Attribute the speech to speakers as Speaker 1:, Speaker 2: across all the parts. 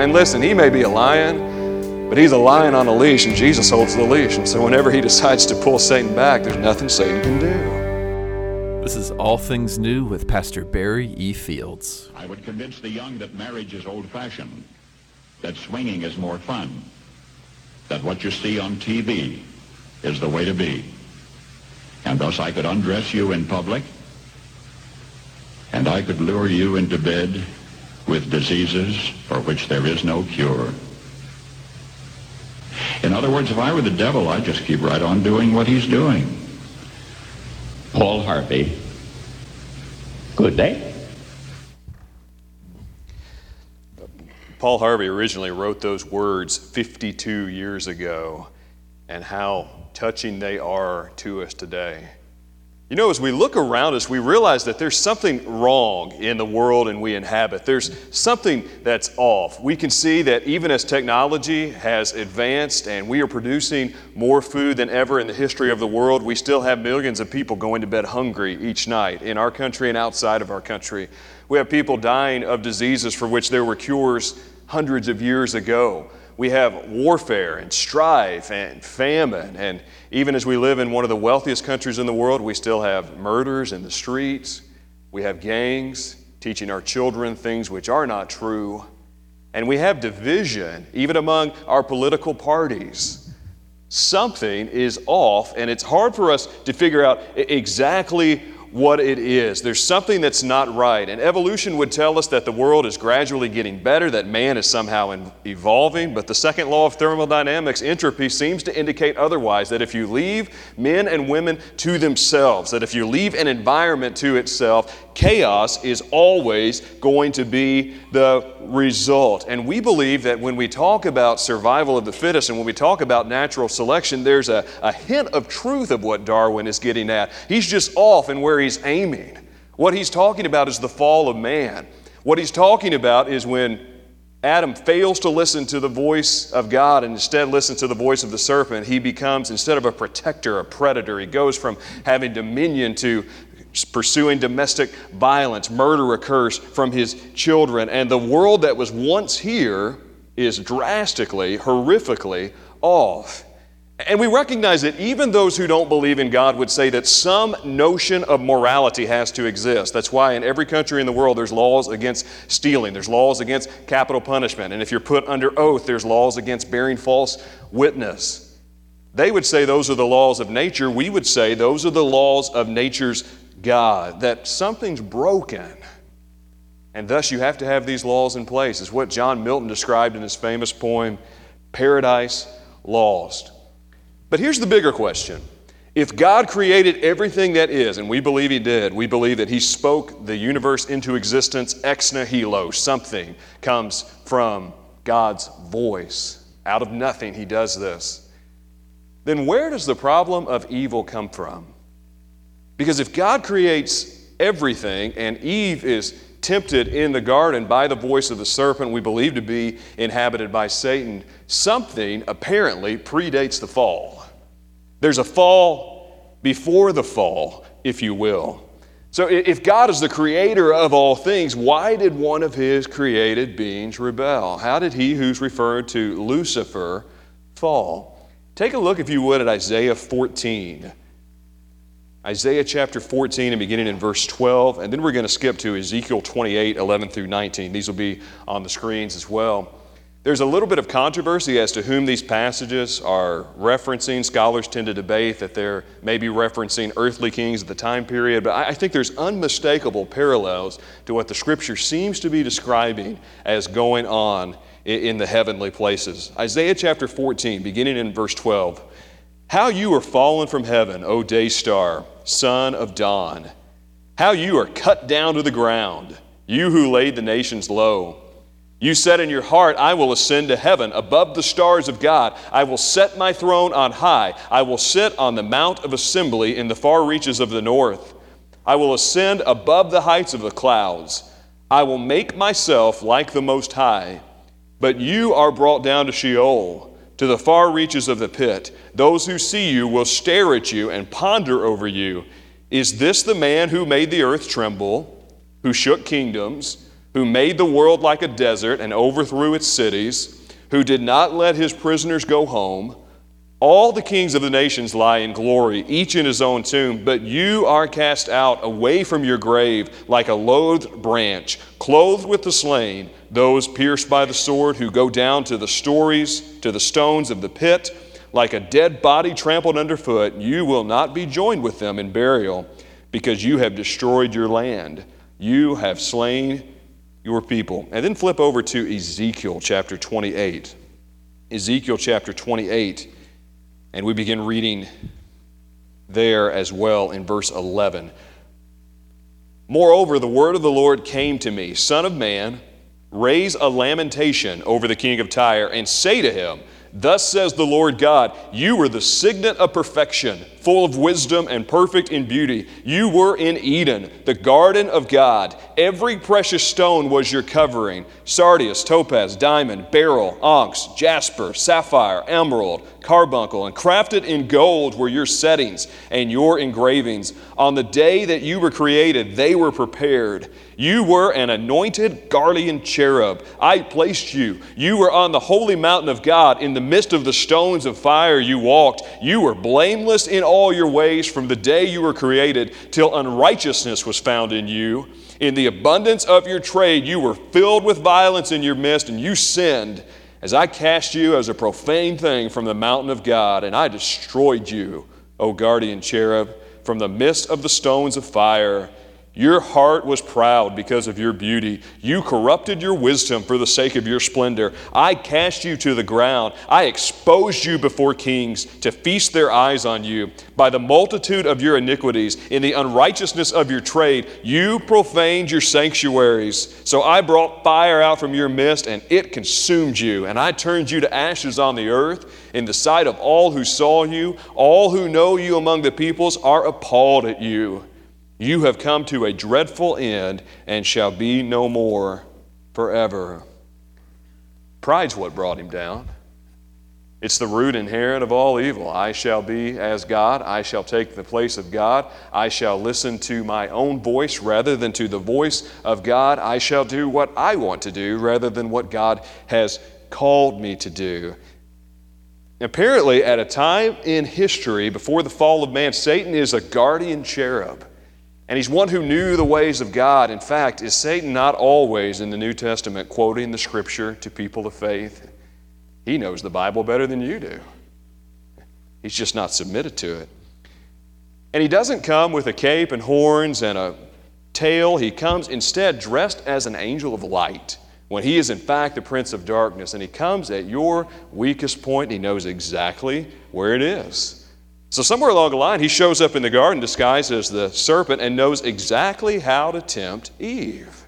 Speaker 1: And listen, he may be a lion, but he's a lion on a leash, and Jesus holds the leash. And so whenever he decides to pull Satan back, there's nothing Satan can do.
Speaker 2: This is All Things New with Pastor Barry E. Fields.
Speaker 3: I would convince the young that marriage is old-fashioned, that swinging is more fun, that what you see on TV is the way to be. And thus I could undress you in public, and I could lure you into bed with diseases for which there is no cure. In other words, if I were the devil, I'd just keep right on doing what he's doing. Paul Harvey. Good day.
Speaker 1: Paul Harvey originally wrote those words 52 years ago, and how touching they are to us today. You know, as we look around us, we realize that there's something wrong in the world and we inhabit. There's something that's off. We can see that even as technology has advanced and we are producing more food than ever in the history of the world, we still have millions of people going to bed hungry each night in our country and outside of our country. We have people dying of diseases for which there were cures hundreds of years ago we have warfare and strife and famine. And even as we live in one of the wealthiest countries in the world, we still have murders in the streets. We have gangs teaching our children things which are not true. And we have division even among our political parties. Something is off, and it's hard for us to figure out exactly what it is. There's something that's not right. And evolution would tell us that the world is gradually getting better, that man is somehow evolving. But the second law of thermodynamics, entropy, seems to indicate otherwise that if you leave men and women to themselves, that if you leave an environment to itself, chaos is always going to be the result. And we believe that when we talk about survival of the fittest and when we talk about natural selection, there's a, a hint of truth of what Darwin is getting at. He's just off in where he's aiming. What he's talking about is the fall of man. What he's talking about is when Adam fails to listen to the voice of God and instead listens to the voice of the serpent, he becomes, instead of a protector, a predator. He goes from having dominion to pursuing domestic violence. Murder occurs from his children. And the world that was once here is drastically, horrifically off. And we recognize that even those who don't believe in God would say that some notion of morality has to exist. That's why in every country in the world there's laws against stealing, there's laws against capital punishment, and if you're put under oath, there's laws against bearing false witness. They would say those are the laws of nature. We would say those are the laws of nature's God, that something's broken. And thus you have to have these laws in place. It's what John Milton described in his famous poem, Paradise Lost. But here's the bigger question. If God created everything that is, and we believe He did, we believe that He spoke the universe into existence ex nihilo, something comes from God's voice. Out of nothing, He does this. Then where does the problem of evil come from? Because if God creates everything and Eve is tempted in the garden by the voice of the serpent we believe to be inhabited by Satan, something apparently predates the fall. There's a fall before the fall, if you will. So, if God is the creator of all things, why did one of his created beings rebel? How did he who's referred to Lucifer fall? Take a look, if you would, at Isaiah 14. Isaiah chapter 14 and beginning in verse 12, and then we're going to skip to Ezekiel 28, 11 through 19. These will be on the screens as well. There's a little bit of controversy as to whom these passages are referencing. Scholars tend to debate that they're maybe referencing earthly kings at the time period, but I think there's unmistakable parallels to what the scripture seems to be describing as going on in the heavenly places. Isaiah chapter 14, beginning in verse 12. How you are fallen from heaven, O day star, son of dawn. How you are cut down to the ground, you who laid the nations low. You said in your heart, I will ascend to heaven above the stars of God. I will set my throne on high. I will sit on the mount of assembly in the far reaches of the north. I will ascend above the heights of the clouds. I will make myself like the Most High. But you are brought down to Sheol to the far reaches of the pit. Those who see you will stare at you and ponder over you. Is this the man who made the earth tremble, who shook kingdoms, who made the world like a desert and overthrew its cities, who did not let his prisoners go home. All the kings of the nations lie in glory, each in his own tomb, but you are cast out away from your grave like a loathed branch, clothed with the slain, those pierced by the sword who go down to the stories, to the stones of the pit, like a dead body trampled underfoot. You will not be joined with them in burial, because you have destroyed your land. You have slain your people. And then flip over to Ezekiel chapter 28. Ezekiel chapter 28, and we begin reading there as well in verse 11. Moreover, the word of the Lord came to me Son of man, raise a lamentation over the king of Tyre, and say to him, Thus says the Lord God, You were the signet of perfection, full of wisdom and perfect in beauty. You were in Eden, the garden of God. Every precious stone was your covering sardius, topaz, diamond, beryl, onyx, jasper, sapphire, emerald, carbuncle, and crafted in gold were your settings and your engravings. On the day that you were created, they were prepared. You were an anointed guardian cherub. I placed you. You were on the holy mountain of God. In the midst of the stones of fire, you walked. You were blameless in all your ways from the day you were created till unrighteousness was found in you. In the abundance of your trade, you were filled with violence in your midst, and you sinned as I cast you as a profane thing from the mountain of God, and I destroyed you, O guardian cherub, from the midst of the stones of fire. Your heart was proud because of your beauty. You corrupted your wisdom for the sake of your splendor. I cast you to the ground. I exposed you before kings to feast their eyes on you. By the multitude of your iniquities, in the unrighteousness of your trade, you profaned your sanctuaries. So I brought fire out from your midst, and it consumed you. And I turned you to ashes on the earth. In the sight of all who saw you, all who know you among the peoples are appalled at you. You have come to a dreadful end and shall be no more forever. Pride's what brought him down. It's the root inherent of all evil. I shall be as God. I shall take the place of God. I shall listen to my own voice rather than to the voice of God. I shall do what I want to do rather than what God has called me to do. Apparently, at a time in history before the fall of man, Satan is a guardian cherub. And he's one who knew the ways of God. In fact, is Satan not always in the New Testament quoting the scripture to people of faith? He knows the Bible better than you do. He's just not submitted to it. And he doesn't come with a cape and horns and a tail. He comes instead dressed as an angel of light when he is in fact the prince of darkness. And he comes at your weakest point. He knows exactly where it is. So, somewhere along the line, he shows up in the garden disguised as the serpent and knows exactly how to tempt Eve.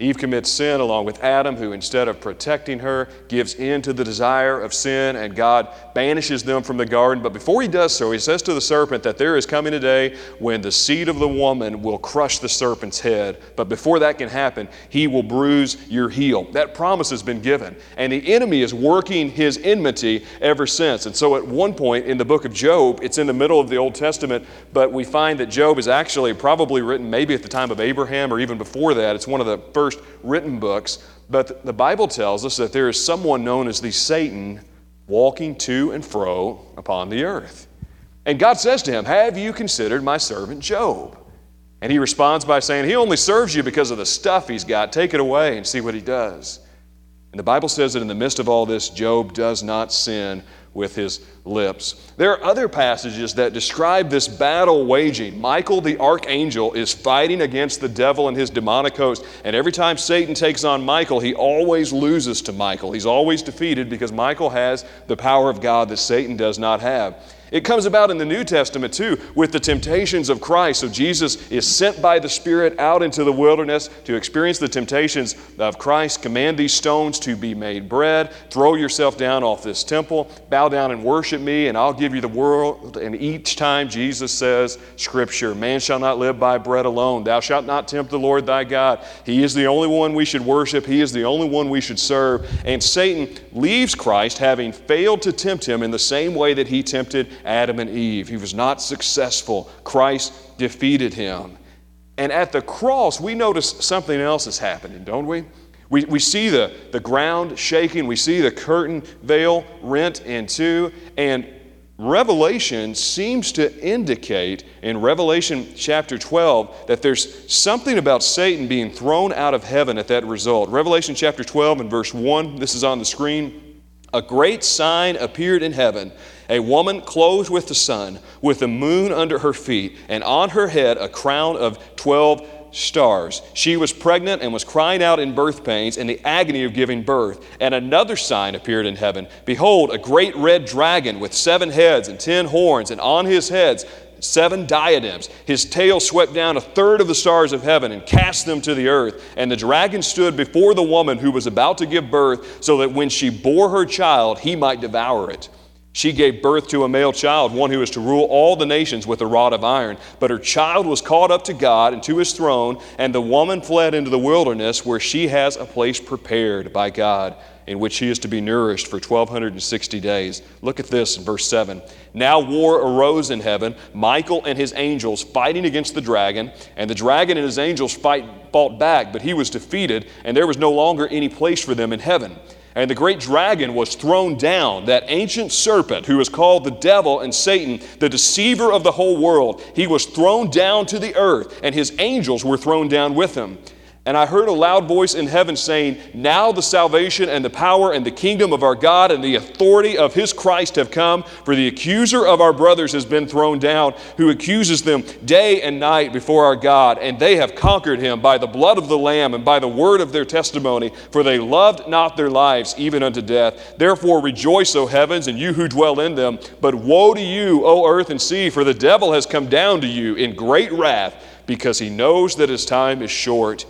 Speaker 1: Eve commits sin along with Adam, who instead of protecting her, gives in to the desire of sin, and God banishes them from the garden. But before he does so, he says to the serpent that there is coming a day when the seed of the woman will crush the serpent's head. But before that can happen, he will bruise your heel. That promise has been given, and the enemy is working his enmity ever since. And so at one point in the book of Job, it's in the middle of the Old Testament, but we find that Job is actually probably written maybe at the time of Abraham or even before that. It's one of the first first written books, but the Bible tells us that there is someone known as the Satan walking to and fro upon the earth. And God says to him, Have you considered my servant Job? And he responds by saying, He only serves you because of the stuff he's got. Take it away and see what he does. And the Bible says that in the midst of all this, Job does not sin with his lips. There are other passages that describe this battle waging. Michael the archangel is fighting against the devil and his demonic host. And every time Satan takes on Michael, he always loses to Michael. He's always defeated because Michael has the power of God that Satan does not have. It comes about in the New Testament too with the temptations of Christ. So Jesus is sent by the Spirit out into the wilderness to experience the temptations of Christ. Command these stones to be made bread. Throw yourself down off this temple. Bow down and worship me, and I'll give you the world. And each time Jesus says, Scripture, man shall not live by bread alone. Thou shalt not tempt the Lord thy God. He is the only one we should worship, He is the only one we should serve. And Satan leaves Christ having failed to tempt him in the same way that he tempted Adam and Eve. He was not successful. Christ defeated him. And at the cross, we notice something else is happening, don't we? We, we see the, the ground shaking, we see the curtain veil rent in two, and Revelation seems to indicate in Revelation chapter 12 that there's something about Satan being thrown out of heaven at that result. Revelation chapter 12 and verse 1, this is on the screen. A great sign appeared in heaven a woman clothed with the sun, with the moon under her feet, and on her head a crown of 12 stars. She was pregnant and was crying out in birth pains in the agony of giving birth. And another sign appeared in heaven Behold, a great red dragon with seven heads and ten horns, and on his heads seven diadems. His tail swept down a third of the stars of heaven and cast them to the earth. And the dragon stood before the woman who was about to give birth, so that when she bore her child, he might devour it. She gave birth to a male child, one who is to rule all the nations with a rod of iron. But her child was caught up to God and to his throne, and the woman fled into the wilderness where she has a place prepared by God in which he is to be nourished for 1260 days. Look at this in verse 7. Now war arose in heaven, Michael and his angels fighting against the dragon, and the dragon and his angels fight, fought back, but he was defeated, and there was no longer any place for them in heaven. And the great dragon was thrown down, that ancient serpent who is called the devil and Satan, the deceiver of the whole world. He was thrown down to the earth, and his angels were thrown down with him. And I heard a loud voice in heaven saying, Now the salvation and the power and the kingdom of our God and the authority of his Christ have come, for the accuser of our brothers has been thrown down, who accuses them day and night before our God. And they have conquered him by the blood of the Lamb and by the word of their testimony, for they loved not their lives even unto death. Therefore rejoice, O heavens, and you who dwell in them. But woe to you, O earth and sea, for the devil has come down to you in great wrath, because he knows that his time is short.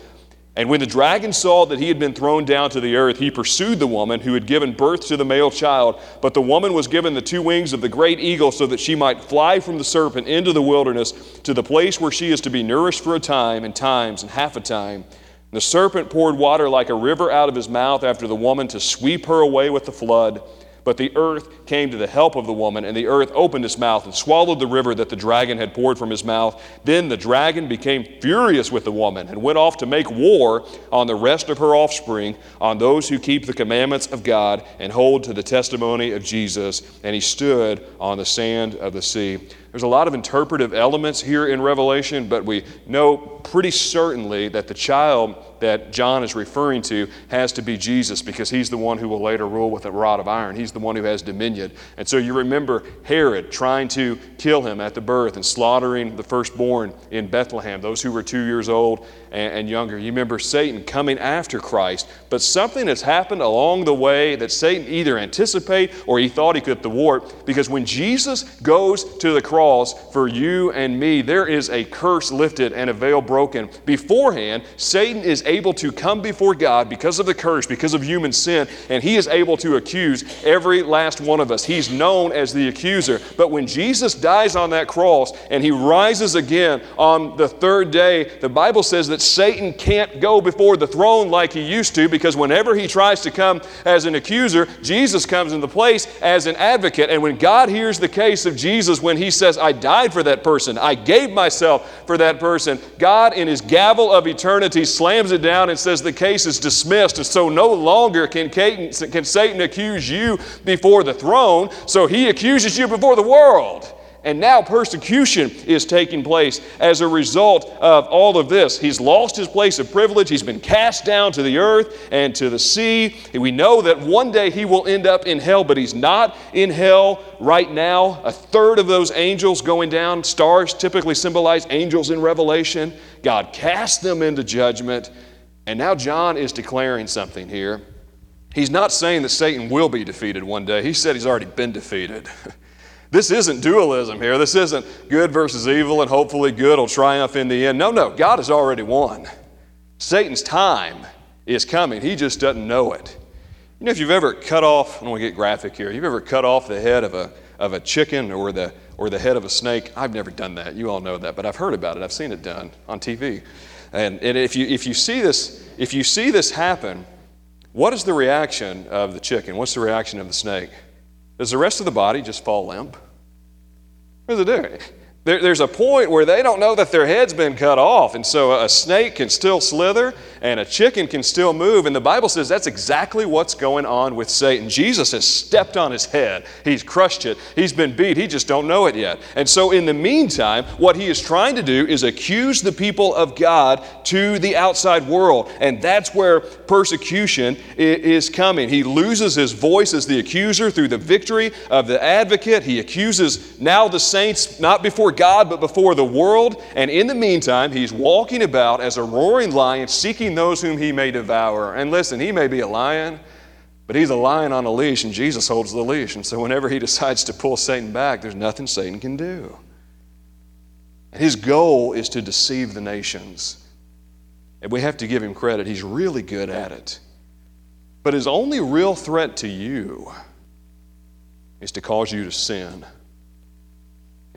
Speaker 1: And when the dragon saw that he had been thrown down to the earth, he pursued the woman who had given birth to the male child. But the woman was given the two wings of the great eagle so that she might fly from the serpent into the wilderness to the place where she is to be nourished for a time and times and half a time. And the serpent poured water like a river out of his mouth after the woman to sweep her away with the flood. But the earth came to the help of the woman, and the earth opened its mouth and swallowed the river that the dragon had poured from his mouth. Then the dragon became furious with the woman and went off to make war on the rest of her offspring, on those who keep the commandments of God and hold to the testimony of Jesus. And he stood on the sand of the sea. There's a lot of interpretive elements here in Revelation, but we know pretty certainly that the child that John is referring to has to be Jesus because he's the one who will later rule with a rod of iron. He's the one who has dominion. And so you remember Herod trying to kill him at the birth and slaughtering the firstborn in Bethlehem, those who were two years old and, and younger. You remember Satan coming after Christ. But something has happened along the way that Satan either anticipated or he thought he could thwart because when Jesus goes to the cross for you and me, there is a curse lifted and a veil broken. Beforehand, Satan is able to come before God because of the curse, because of human sin, and he is able to accuse every last one of us. He's known as the accuser. But when Jesus dies on that cross and he rises again on the third day, the Bible says that Satan can't go before the throne like he used to because whenever he tries to come as an accuser, Jesus comes into place as an advocate. And when God hears the case of Jesus, when he says, I died for that person, I gave myself for that person, God, in his gavel of eternity, slams it down and says the case is dismissed. And so no longer can Satan accuse you before the throne, so he accuses you before the world. And now persecution is taking place as a result of all of this. He's lost his place of privilege. He's been cast down to the earth and to the sea. We know that one day he will end up in hell, but he's not in hell right now. A third of those angels going down, stars typically symbolize angels in Revelation. God cast them into judgment. And now John is declaring something here. He's not saying that Satan will be defeated one day. He said he's already been defeated. this isn't dualism here. This isn't good versus evil and hopefully good will triumph in the end. No, no, God has already won. Satan's time is coming. He just doesn't know it. You know, if you've ever cut off, I don't want to get graphic here, you've ever cut off the head of a, of a chicken or the, or the head of a snake, I've never done that. You all know that, but I've heard about it. I've seen it done on TV. And, and if, you, if, you see this, if you see this happen, what is the reaction of the chicken? What's the reaction of the snake? Does the rest of the body just fall limp? What does it do? There, there's a point where they don't know that their head's been cut off. And so a snake can still slither and a chicken can still move. And the Bible says that's exactly what's going on with Satan. Jesus has stepped on his head, he's crushed it, he's been beat, he just don't know it yet. And so in the meantime, what he is trying to do is accuse the people of God to the outside world. And that's where persecution is coming. He loses his voice as the accuser through the victory of the advocate. He accuses now the saints, not before God, but before the world. And in the meantime, he's walking about as a roaring lion, seeking those whom he may devour. And listen, he may be a lion, but he's a lion on a leash, and Jesus holds the leash. And so whenever he decides to pull Satan back, there's nothing Satan can do. And his goal is to deceive the nations. And we have to give him credit, he's really good at it. But his only real threat to you is to cause you to sin.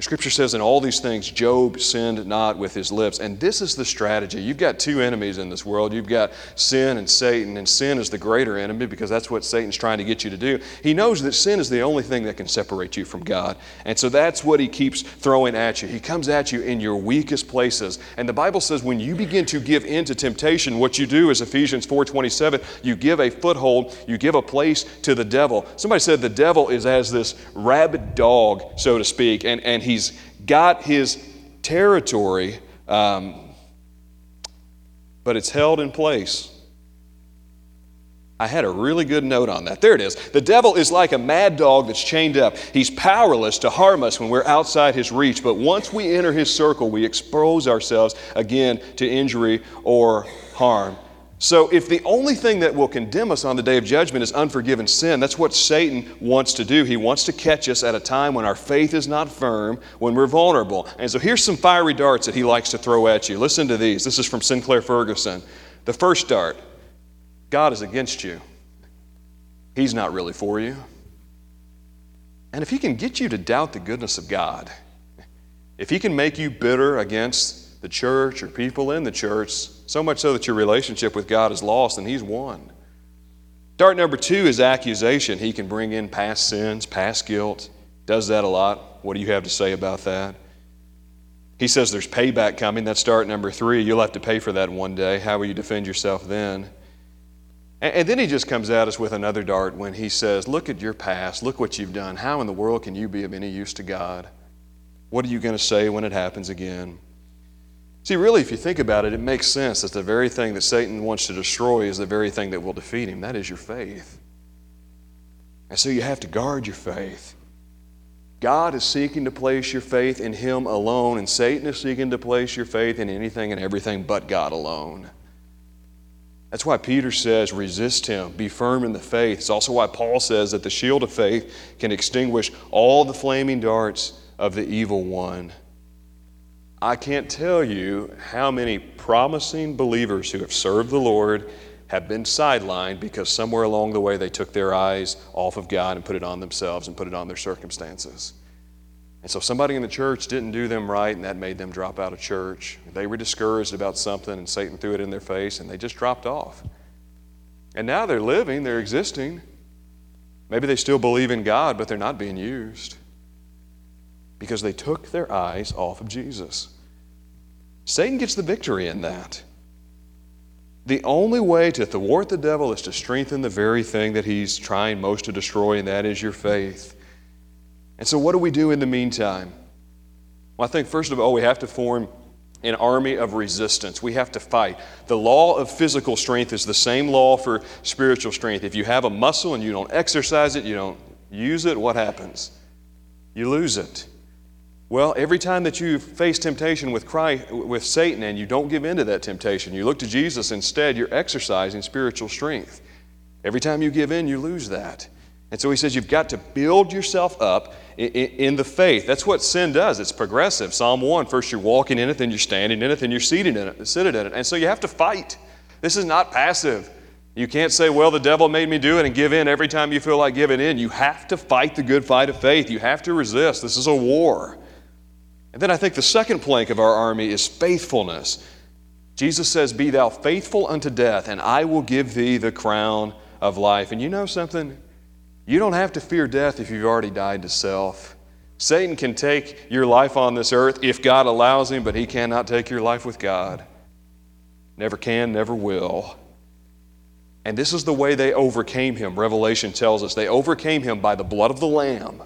Speaker 1: Scripture says, in all these things, Job sinned not with his lips. And this is the strategy. You've got two enemies in this world. You've got sin and Satan, and sin is the greater enemy because that's what Satan's trying to get you to do. He knows that sin is the only thing that can separate you from God. And so that's what he keeps throwing at you. He comes at you in your weakest places. And the Bible says when you begin to give in to temptation, what you do is Ephesians 4:27, you give a foothold, you give a place to the devil. Somebody said the devil is as this rabid dog, so to speak, and, and he he's got his territory, um, but it's held in place. I had a really good note on that. There it is. The devil is like a mad dog that's chained up. He's powerless to harm us when we're outside his reach, but once we enter his circle, we expose ourselves again to injury or harm. So, if the only thing that will condemn us on the day of judgment is unforgiven sin, that's what Satan wants to do. He wants to catch us at a time when our faith is not firm, when we're vulnerable. And so, here's some fiery darts that he likes to throw at you. Listen to these. This is from Sinclair Ferguson. The first dart God is against you, He's not really for you. And if He can get you to doubt the goodness of God, if He can make you bitter against the church or people in the church, so much so that your relationship with God is lost and He's won. Dart number two is accusation. He can bring in past sins, past guilt. Does that a lot. What do you have to say about that? He says there's payback coming. That's dart number three. You'll have to pay for that one day. How will you defend yourself then? And, then he just comes at us with another dart when he says, Look at your past. Look what you've done. How in the world can you be of any use to God? What are you going to say when it happens again? See, really, if you think about it, it makes sense that the very thing that Satan wants to destroy is the very thing that will defeat him. That is your faith. And so you have to guard your faith. God is seeking to place your faith in Him alone, and Satan is seeking to place your faith in anything and everything but God alone. That's why Peter says, resist him, be firm in the faith. It's also why Paul says that the shield of faith can extinguish all the flaming darts of the evil one. I can't tell you how many promising believers who have served the Lord have been sidelined because somewhere along the way they took their eyes off of God and put it on themselves and put it on their circumstances. And so somebody in the church didn't do them right, and that made them drop out of church. They were discouraged about something, and Satan threw it in their face, and they just dropped off. And now they're living, they're existing. Maybe they still believe in God, but they're not being used because they took their eyes off of Jesus. Satan gets the victory in that. The only way to thwart the devil is to strengthen the very thing that he's trying most to destroy, and that is your faith. And so, what do we do in the meantime? Well, I think first of all, we have to form an army of resistance. We have to fight. The law of physical strength is the same law for spiritual strength. If you have a muscle and you don't exercise it, you don't use it, what happens? You lose it. Well, every time that you face temptation with Christ, with Satan, and you don't give in to that temptation, you look to Jesus instead, you're exercising spiritual strength. Every time you give in, you lose that. And so he says you've got to build yourself up in, the faith. That's what sin does. It's progressive. Psalm 1, first you're walking in it, then you're standing in it, then you're seated in it, seated in it. And so you have to fight. This is not passive. You can't say, well, the devil made me do it and give in every time you feel like giving in. You have to fight the good fight of faith. You have to resist. This is a war. And then I think the second plank of our army is faithfulness. Jesus says, Be thou faithful unto death, and I will give thee the crown of life. And you know something? You don't have to fear death if you've already died to self. Satan can take your life on this earth if God allows him, but he cannot take your life with God. Never can, never will. And this is the way they overcame him. Revelation tells us they overcame him by the blood of the Lamb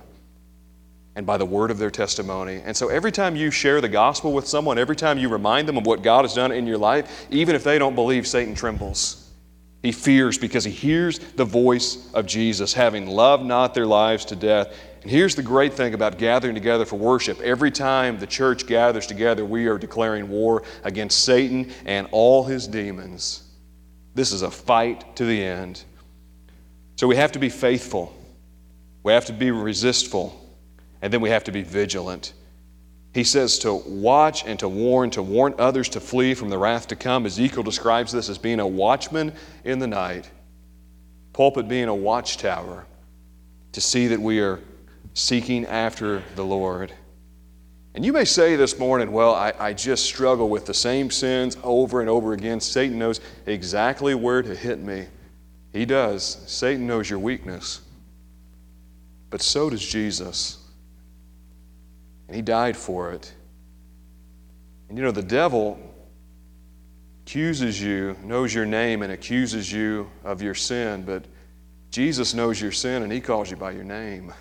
Speaker 1: and by the word of their testimony. And so every time you share the gospel with someone, every time you remind them of what God has done in your life, even if they don't believe, Satan trembles. He fears because he hears the voice of Jesus, having loved not their lives to death. And here's the great thing about gathering together for worship. Every time the church gathers together, we are declaring war against Satan and all his demons. This is a fight to the end. So we have to be faithful. We have to be resistful and then we have to be vigilant. He says to watch and to warn, to warn others to flee from the wrath to come. Ezekiel describes this as being a watchman in the night, pulpit being a watchtower to see that we are seeking after the Lord. And you may say this morning, well, I, I, just struggle with the same sins over and over again. Satan knows exactly where to hit me. He does. Satan knows your weakness. But so does Jesus and he died for it. And you know, the devil accuses you, knows your name, and accuses you of your sin, but Jesus knows your sin and he calls you by your name.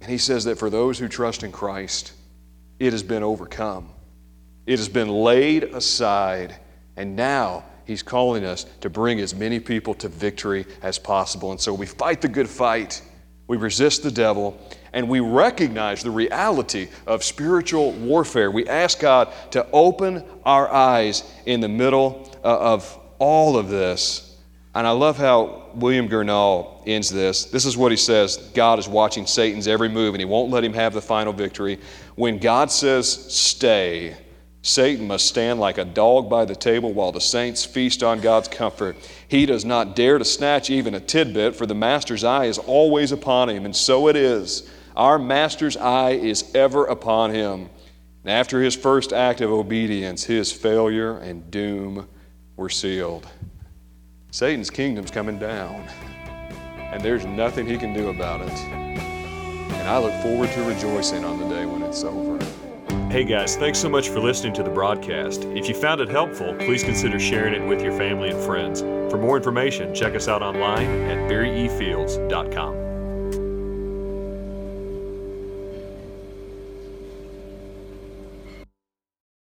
Speaker 1: And he says that for those who trust in Christ, it has been overcome, it has been laid aside, and now he's calling us to bring as many people to victory as possible. And so we fight the good fight, we resist the devel, and we recognize the reality of spiritual warfare. We ask God to open our eyes in the middle uh, of all of this. And I love how William Gurnall ends this. This is what he says God is watching Satan's every move, and he won't let him have the final victory. When God says, stay, Satan must stand like a dog by the table while the saints feast on God's comfort. He does not dare to snatch even a tidbit, for the master's eye is always upon him, and so it is our master's eye is ever upon him. And after his first act of obedience, his failure and doom were sealed. Satan's kingdom's coming down, and there's nothing he can do about it. And I look forward to rejoicing on the day when it's over.
Speaker 4: Hey guys, thanks so much for listening to the broadcast. If you found it helpful, please consider sharing it with your family and friends. For more information, check us out online at barryefields.com.